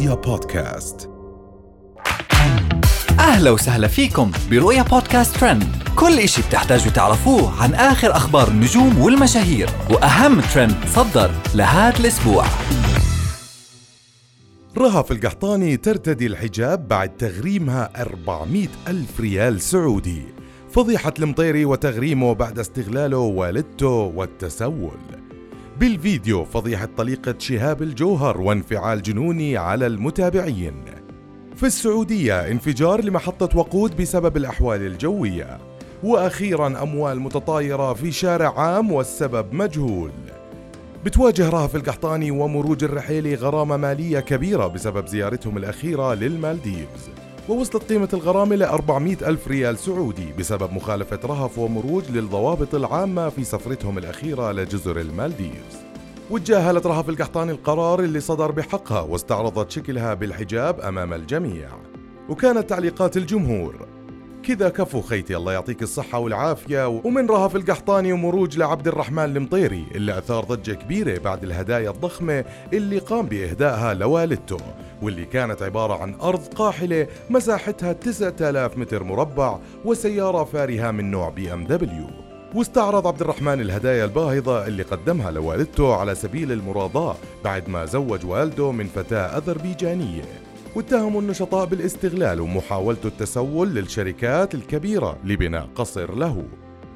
رؤيا بودكاست. أهلا وسهلا فيكم برؤيا بودكاست ترند. كل إشي بتحتاجوا تعرفوه عن آخر أخبار النجوم والمشاهير وأهم ترند صدر لهذا الأسبوع. رهف القحطاني ترتدي الحجاب بعد تغريمها 400 ألف ريال سعودي. فضيحة المطيري وتغريمه بعد استغلاله والدته والتسول. بالفيديو فضيحة طليقة شهاب الجوهر وانفعال جنوني على المتابعين. في السعودية انفجار لمحطة وقود بسبب الأحوال الجوية. وأخيرا أموال متطايرة في شارع عام والسبب مجهول. بتواجه رهف القحطاني ومروج الرحيلي غرامة مالية كبيرة بسبب زيارتهم الأخيرة للمالديفز. ووصلت قيمة الغرامة ل 400 ألف ريال سعودي بسبب مخالفة رهف ومروج للضوابط العامة في سفرتهم الأخيرة لجزر المالديفز. وتجاهلت رهف القحطاني القرار اللي صدر بحقها واستعرضت شكلها بالحجاب أمام الجميع. وكانت تعليقات الجمهور كذا كفو خيتي. الله يعطيك الصحة والعافية. ومن رهف القحطاني ومروج لعبد الرحمن المطيري اللي أثار ضجة كبيرة بعد الهدايا الضخمة اللي قام بإهدائها لوالدته واللي كانت عبارة عن أرض قاحلة مساحتها 9000 متر مربع وسيارة فارهة من نوع بي إم دبليو. واستعرض عبد الرحمن الهدايا الباهظة اللي قدمها لوالدته على سبيل المراضاة بعد ما زوج والده من فتاة أذربيجانية. واتهموا النشطاء بالاستغلال ومحاولة التسول للشركات الكبيرة لبناء قصر له.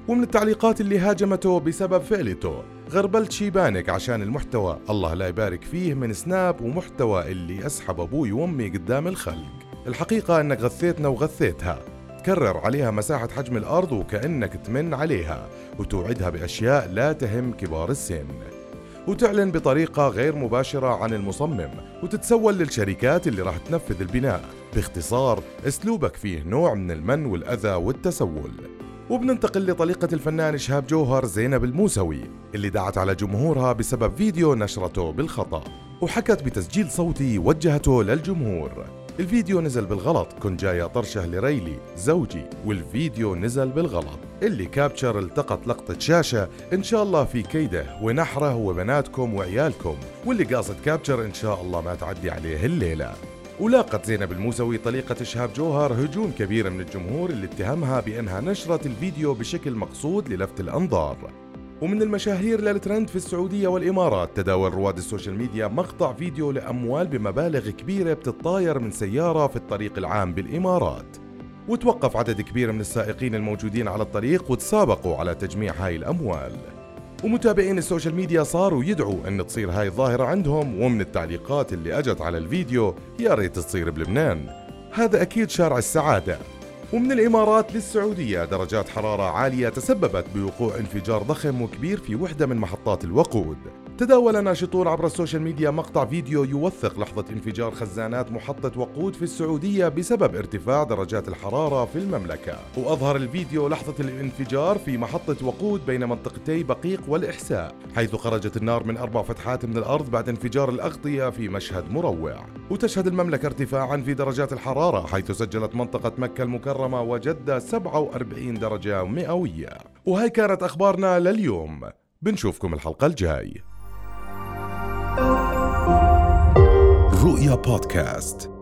ومن التعليقات اللي هاجمته بسبب فعلته غربلت شيبانك عشان المحتوى. الله لا يبارك فيه من سناب ومحتوى اللي أسحب أبوي وأمي قدام الخلق. الحقيقة أنك غثيتنا وغثيتها. تكرر عليها مساحة حجم الأرض وكأنك تمن عليها وتوعدها بأشياء لا تهم كبار السن. وتعلن بطريقة غير مباشرة عن المصمم وتتسول للشركات اللي راح تنفذ البناء. باختصار أسلوبك فيه نوع من المن والأذى والتسول. وبننتقل لطليقة الفنان شهاب جوهر زينب الموسوي اللي دعت على جمهورها بسبب فيديو نشرته بالخطأ وحكت بتسجيل صوتي وجهته للجمهور. الفيديو نزل بالغلط كنت جاي أطرشه لريلي زوجي والفيديو نزل بالغلط. اللي كابتشر التقط لقطة شاشة إن شاء الله في كيده ونحره وبناتكم وعيالكم. واللي قاصد capture إن شاء الله ما تعدي عليه الليلة. ولاقت زينب الموسوي طليقة شهاب جوهر هجوم كبير من الجمهور اللي اتهمها بأنها نشرت الفيديو بشكل مقصود للفت الأنظار. ومن المشاهير للترند في السعودية والإمارات تداول رواد ال social media مقطع فيديو لأموال بمبالغ كبيرة بتتطاير من سيارة في الطريق العام بالإمارات. وتوقف عدد كبير من السائقين الموجودين على الطريق وتسابقوا على تجميع هاي الأموال. ومتابعين ال social media صاروا يدعوا أن تصير هاي الظاهرة عندهم ومن التعليقات اللي أجت على الفيديو يا ريت تصير بلبنان. هذا أكيد شارع السعادة. ومن الإمارات للسعودية درجات حرارة عالية تسببت بوقوع انفجار ضخم وكبير في وحدة من محطات الوقود. تداول ناشطون عبر ال social media مقطع فيديو يوثق لحظة انفجار خزانات محطة وقود في السعودية بسبب ارتفاع درجات الحرارة في المملكة. وأظهر الفيديو لحظة الانفجار في محطة وقود بين منطقتي بقيق والإحساء حيث خرجت النار من أربع فتحات من الأرض بعد انفجار الأغطية في مشهد مروع. وتشهد المملكة ارتفاعا في درجات الحرارة حيث سجلت منطقة مكة المكرمة وجدة 47 درجة مئوية. وهي كانت أخبارنا لليوم. بنشوفكم الحلقة الجاي. رؤيا بودكاست